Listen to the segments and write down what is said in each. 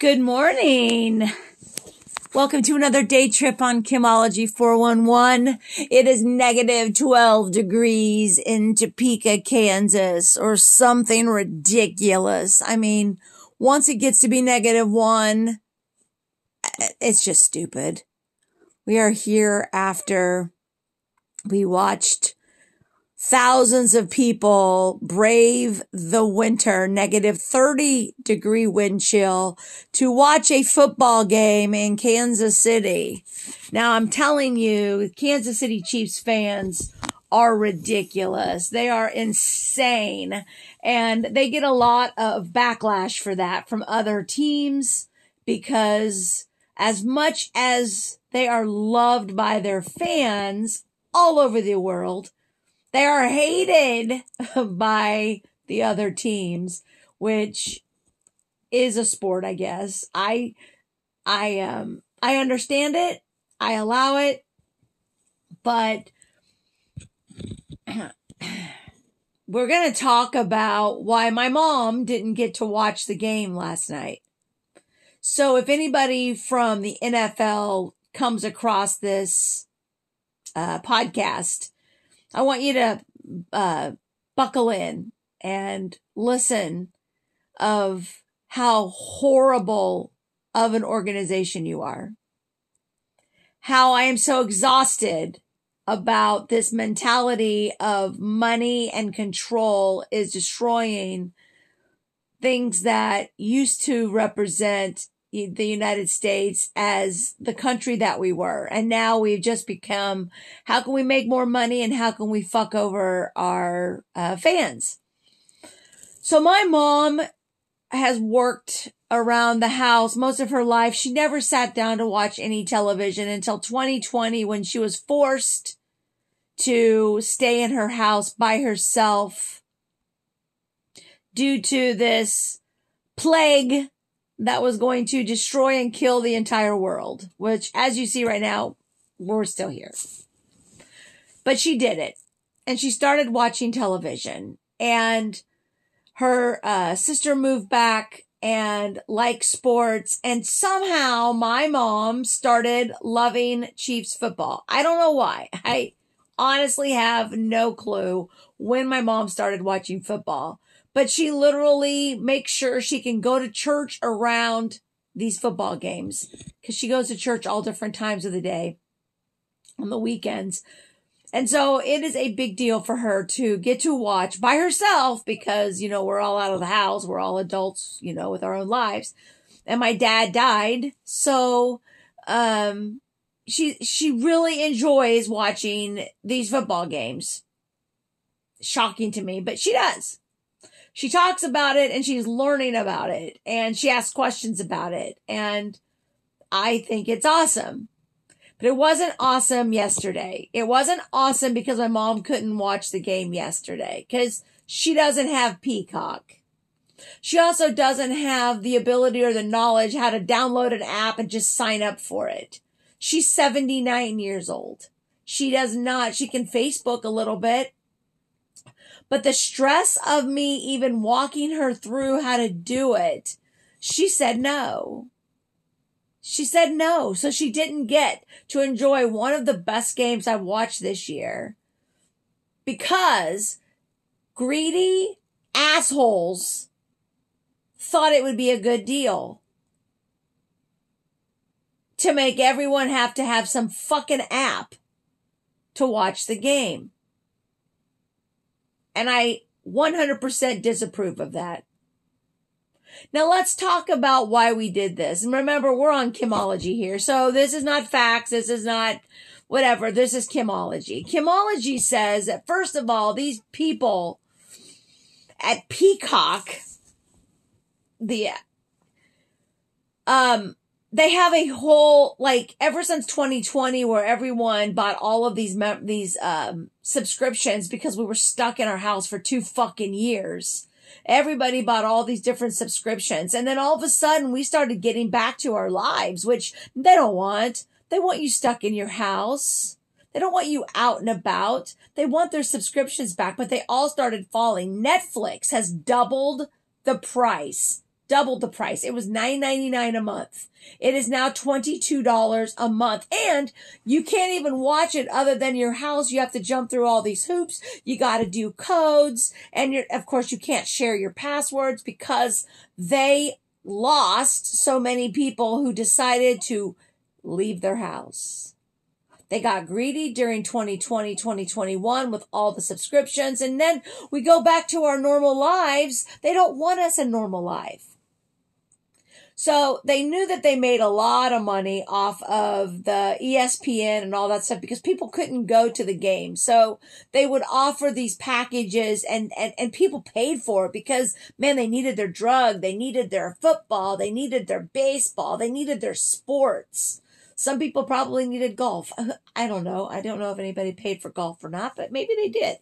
Good morning. Welcome to another day trip on Kimology 411. It is negative 12 degrees in Topeka, Kansas, or something ridiculous. I mean, once it gets to be negative one, it's just stupid. We are here after we watched thousands of people brave the winter negative 30 degree wind chill to watch a football game in Kansas City. Now I'm telling you, Kansas City Chiefs fans are ridiculous. They are insane and they get a lot of backlash for that from other teams because as much as they are loved by their fans all over the world, they are hated by the other teams, which is a sport, I guess. I, I, um, I understand it. I allow it, but we're going to talk about why my mom didn't get to watch the game last night. So if anybody from the NFL comes across this uh, podcast, I want you to uh, buckle in and listen of how horrible of an organization you are. How I am so exhausted about this mentality of money and control is destroying things that used to represent the United States as the country that we were. And now we've just become, how can we make more money and how can we fuck over our uh, fans? So my mom has worked around the house most of her life. She never sat down to watch any television until 2020 when she was forced to stay in her house by herself due to this plague that was going to destroy and kill the entire world, which as you see right now, we're still here. But she did it and she started watching television and her uh, sister moved back and liked sports and somehow my mom started loving Chiefs football. I don't know why. I honestly have no clue when my mom started watching football but she literally makes sure she can go to church around these football games because she goes to church all different times of the day on the weekends. And so it is a big deal for her to get to watch by herself because, you know, we're all out of the house. We're all adults, you know, with our own lives. And my dad died. So, um, she, she really enjoys watching these football games. Shocking to me, but she does she talks about it and she's learning about it and she asks questions about it. And I think it's awesome. But it wasn't awesome yesterday. It wasn't awesome because my mom couldn't watch the game yesterday because she doesn't have Peacock. She also doesn't have the ability or the knowledge how to download an app and just sign up for it. She's 79 years old. She does not, she can Facebook a little bit but the stress of me even walking her through how to do it, she said no. She said no. So she didn't get to enjoy one of the best games I've watched this year because greedy assholes thought it would be a good deal to make everyone have to have some fucking app to watch the game. And I 100% disapprove of that. Now let's talk about why we did this. And remember, we're on Kimology here. So this is not facts. This is not whatever. This is Kimology. Kimology says that first of all, these people at Peacock, the, um, they have a whole like ever since 2020 where everyone bought all of these mem- these um subscriptions because we were stuck in our house for two fucking years. Everybody bought all these different subscriptions. And then all of a sudden we started getting back to our lives which they don't want. They want you stuck in your house. They don't want you out and about. They want their subscriptions back but they all started falling. Netflix has doubled the price doubled the price. It was $9.99 a month. It is now $22 a month and you can't even watch it other than your house. You have to jump through all these hoops. You got to do codes and of course you can't share your passwords because they lost so many people who decided to leave their house. They got greedy during 2020, 2021 with all the subscriptions. And then we go back to our normal lives. They don't want us a normal life. So they knew that they made a lot of money off of the ESPN and all that stuff because people couldn't go to the game. So they would offer these packages and, and, and people paid for it because man, they needed their drug. They needed their football. They needed their baseball. They needed their sports. Some people probably needed golf. I don't know. I don't know if anybody paid for golf or not, but maybe they did.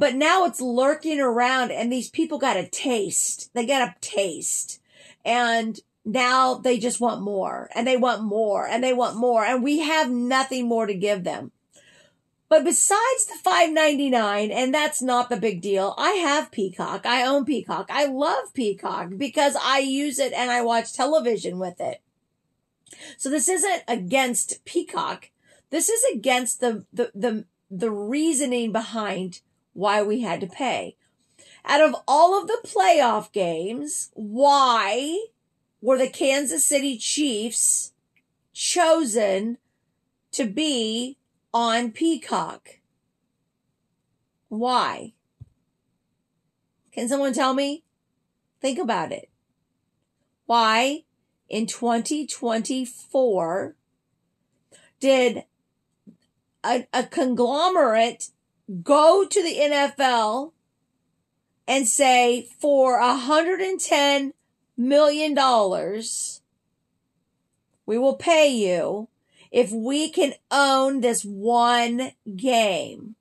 But now it's lurking around and these people got a taste. They got a taste. And now they just want more and they want more and they want more and we have nothing more to give them. But besides the 5.99 and that's not the big deal. I have Peacock. I own Peacock. I love Peacock because I use it and I watch television with it. So this isn't against Peacock. This is against the, the, the, the reasoning behind why we had to pay. Out of all of the playoff games, why were the Kansas City Chiefs chosen to be on Peacock? Why? Can someone tell me? Think about it. Why in 2024 did a, a conglomerate go to the NFL and say for a hundred and ten million dollars, we will pay you if we can own this one game.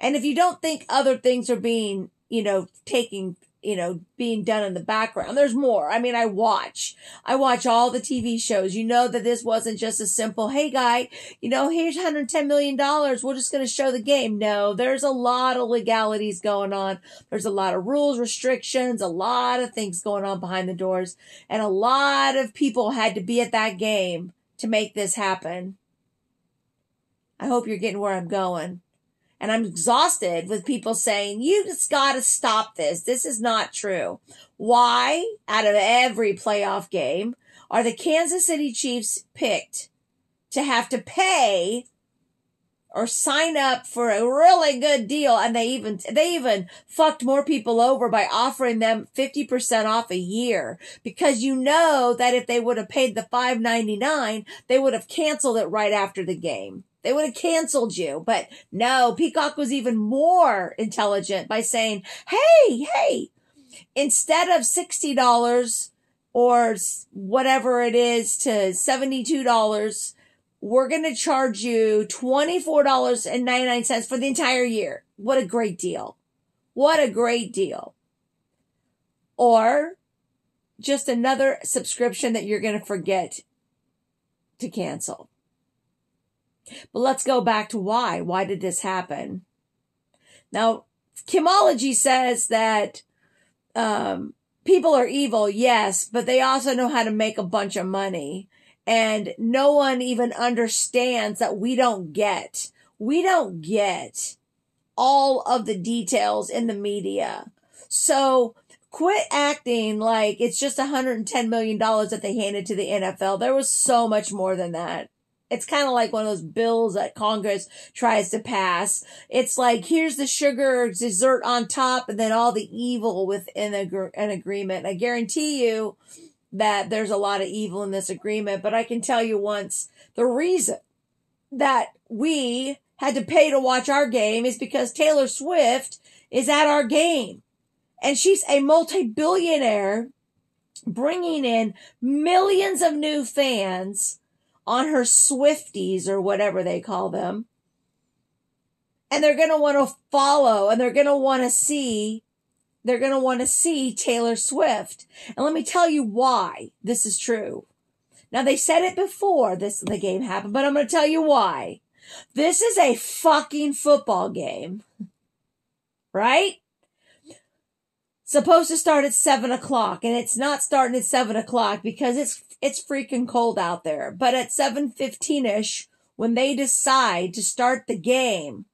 And if you don't think other things are being, you know, taking you know, being done in the background. There's more. I mean, I watch, I watch all the TV shows. You know that this wasn't just a simple, Hey guy, you know, here's 110 million dollars. We're just going to show the game. No, there's a lot of legalities going on. There's a lot of rules, restrictions, a lot of things going on behind the doors and a lot of people had to be at that game to make this happen. I hope you're getting where I'm going. And I'm exhausted with people saying, you just got to stop this. This is not true. Why, out of every playoff game, are the Kansas City Chiefs picked to have to pay or sign up for a really good deal and they even they even fucked more people over by offering them 50% off a year because you know that if they would have paid the 5.99 they would have canceled it right after the game they would have canceled you. But no, Peacock was even more intelligent by saying, Hey, hey, instead of $60 or whatever it is to $72, we're going to charge you $24.99 for the entire year. What a great deal. What a great deal. Or just another subscription that you're going to forget to cancel. But let's go back to why. Why did this happen? Now, Kimology says that um, people are evil, yes, but they also know how to make a bunch of money. And no one even understands that we don't get, we don't get all of the details in the media. So quit acting like it's just $110 million that they handed to the NFL. There was so much more than that it's kind of like one of those bills that Congress tries to pass. It's like, here's the sugar dessert on top and then all the evil within a, an agreement. I guarantee you that there's a lot of evil in this agreement, but I can tell you once the reason that we had to pay to watch our game is because Taylor Swift is at our game and she's a multi-billionaire bringing in millions of new fans on her Swifties or whatever they call them. And they're going to want to follow and they're going to want to see, they're going to want to see Taylor Swift. And let me tell you why this is true. Now they said it before this, the game happened, but I'm going to tell you why. This is a fucking football game. Right? supposed to start at seven o'clock and it's not starting at seven o'clock because it's it's freaking cold out there. But at 7.15ish, when they decide to start the game,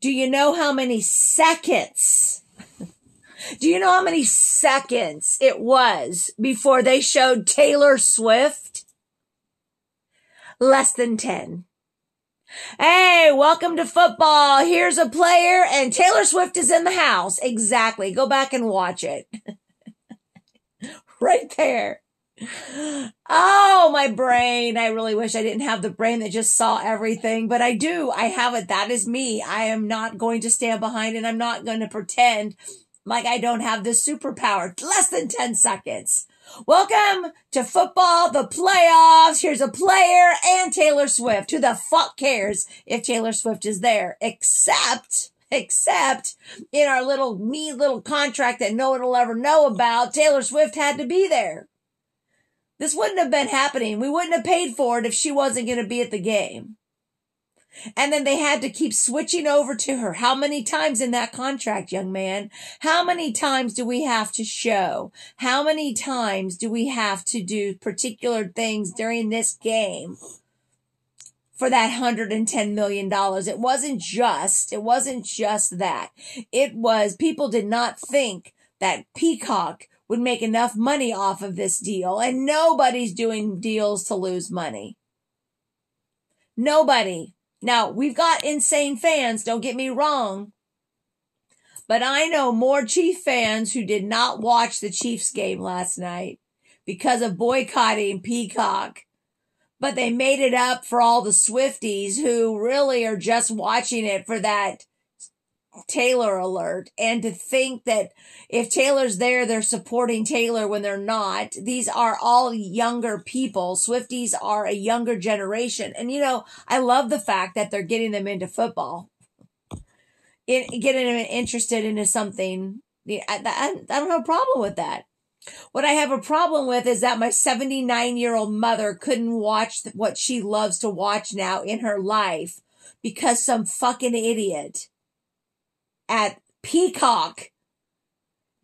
do you know how many seconds? do you know how many seconds it was before they showed Taylor Swift? Less than 10. Hey, welcome to football. Here's a player and Taylor Swift is in the house. Exactly. Go back and watch it. right there. Oh, my brain. I really wish I didn't have the brain that just saw everything, but I do. I have it. That is me. I am not going to stand behind and I'm not going to pretend like I don't have this superpower. Less than 10 seconds. Welcome to football, the playoffs. Here's a player and Taylor Swift. Who the fuck cares if Taylor Swift is there? Except, except in our little me little contract that no one will ever know about, Taylor Swift had to be there. This wouldn't have been happening. We wouldn't have paid for it if she wasn't going to be at the game. And then they had to keep switching over to her. How many times in that contract, young man? How many times do we have to show? How many times do we have to do particular things during this game for that $110 million? It wasn't just, it wasn't just that. It was, people did not think that Peacock would make enough money off of this deal and nobody's doing deals to lose money. Nobody. Now we've got insane fans. Don't get me wrong. But I know more Chief fans who did not watch the Chiefs game last night because of boycotting Peacock. But they made it up for all the Swifties who really are just watching it for that Taylor alert and to think that if Taylor's there, they're supporting Taylor when they're not. These are all younger people. Swifties are a younger generation. And you know, I love the fact that they're getting them into football, in, getting them interested into something. I, I, I don't have a problem with that. What I have a problem with is that my 79 year old mother couldn't watch what she loves to watch now in her life because some fucking idiot at Peacock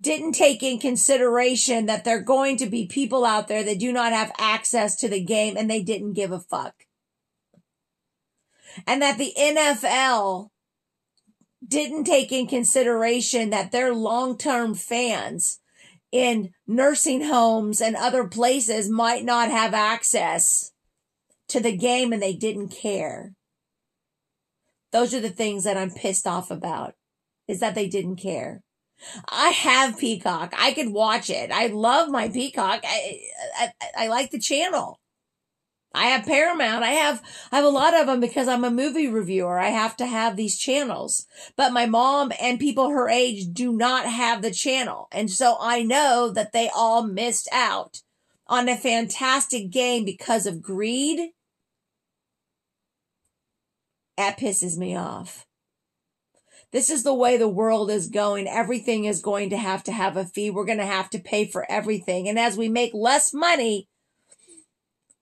didn't take in consideration that there are going to be people out there that do not have access to the game and they didn't give a fuck. And that the NFL didn't take in consideration that their long-term fans in nursing homes and other places might not have access to the game and they didn't care. Those are the things that I'm pissed off about is that they didn't care. I have Peacock. I could watch it. I love my Peacock. I, I, I like the channel. I have Paramount. I have, I have a lot of them because I'm a movie reviewer. I have to have these channels, but my mom and people her age do not have the channel. And so I know that they all missed out on a fantastic game because of greed. That pisses me off. This is the way the world is going. Everything is going to have to have a fee. We're going to have to pay for everything. And as we make less money,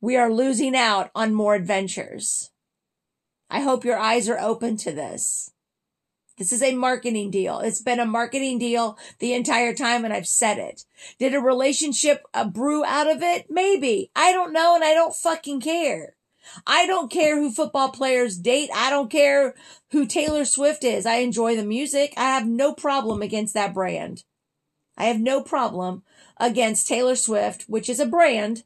we are losing out on more adventures. I hope your eyes are open to this. This is a marketing deal. It's been a marketing deal the entire time and I've said it. Did a relationship uh, brew out of it? Maybe. I don't know and I don't fucking care. I don't care who football players date. I don't care who Taylor Swift is. I enjoy the music. I have no problem against that brand. I have no problem against Taylor Swift, which is a brand,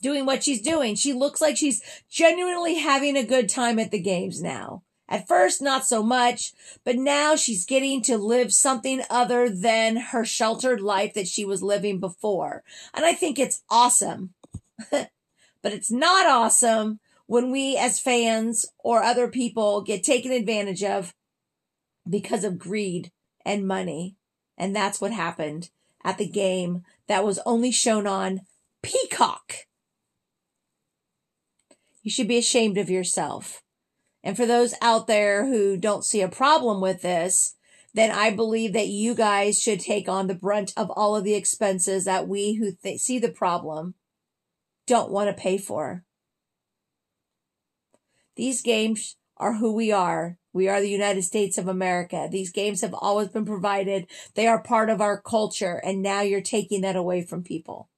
doing what she's doing. She looks like she's genuinely having a good time at the games now. At first, not so much, but now she's getting to live something other than her sheltered life that she was living before. And I think it's awesome. But it's not awesome when we as fans or other people get taken advantage of because of greed and money. And that's what happened at the game that was only shown on Peacock. You should be ashamed of yourself. And for those out there who don't see a problem with this, then I believe that you guys should take on the brunt of all of the expenses that we who th- see the problem don't want to pay for. These games are who we are. We are the United States of America. These games have always been provided. They are part of our culture. And now you're taking that away from people.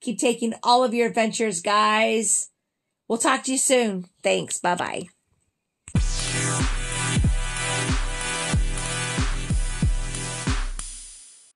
Keep taking all of your adventures, guys. We'll talk to you soon. Thanks. Bye bye.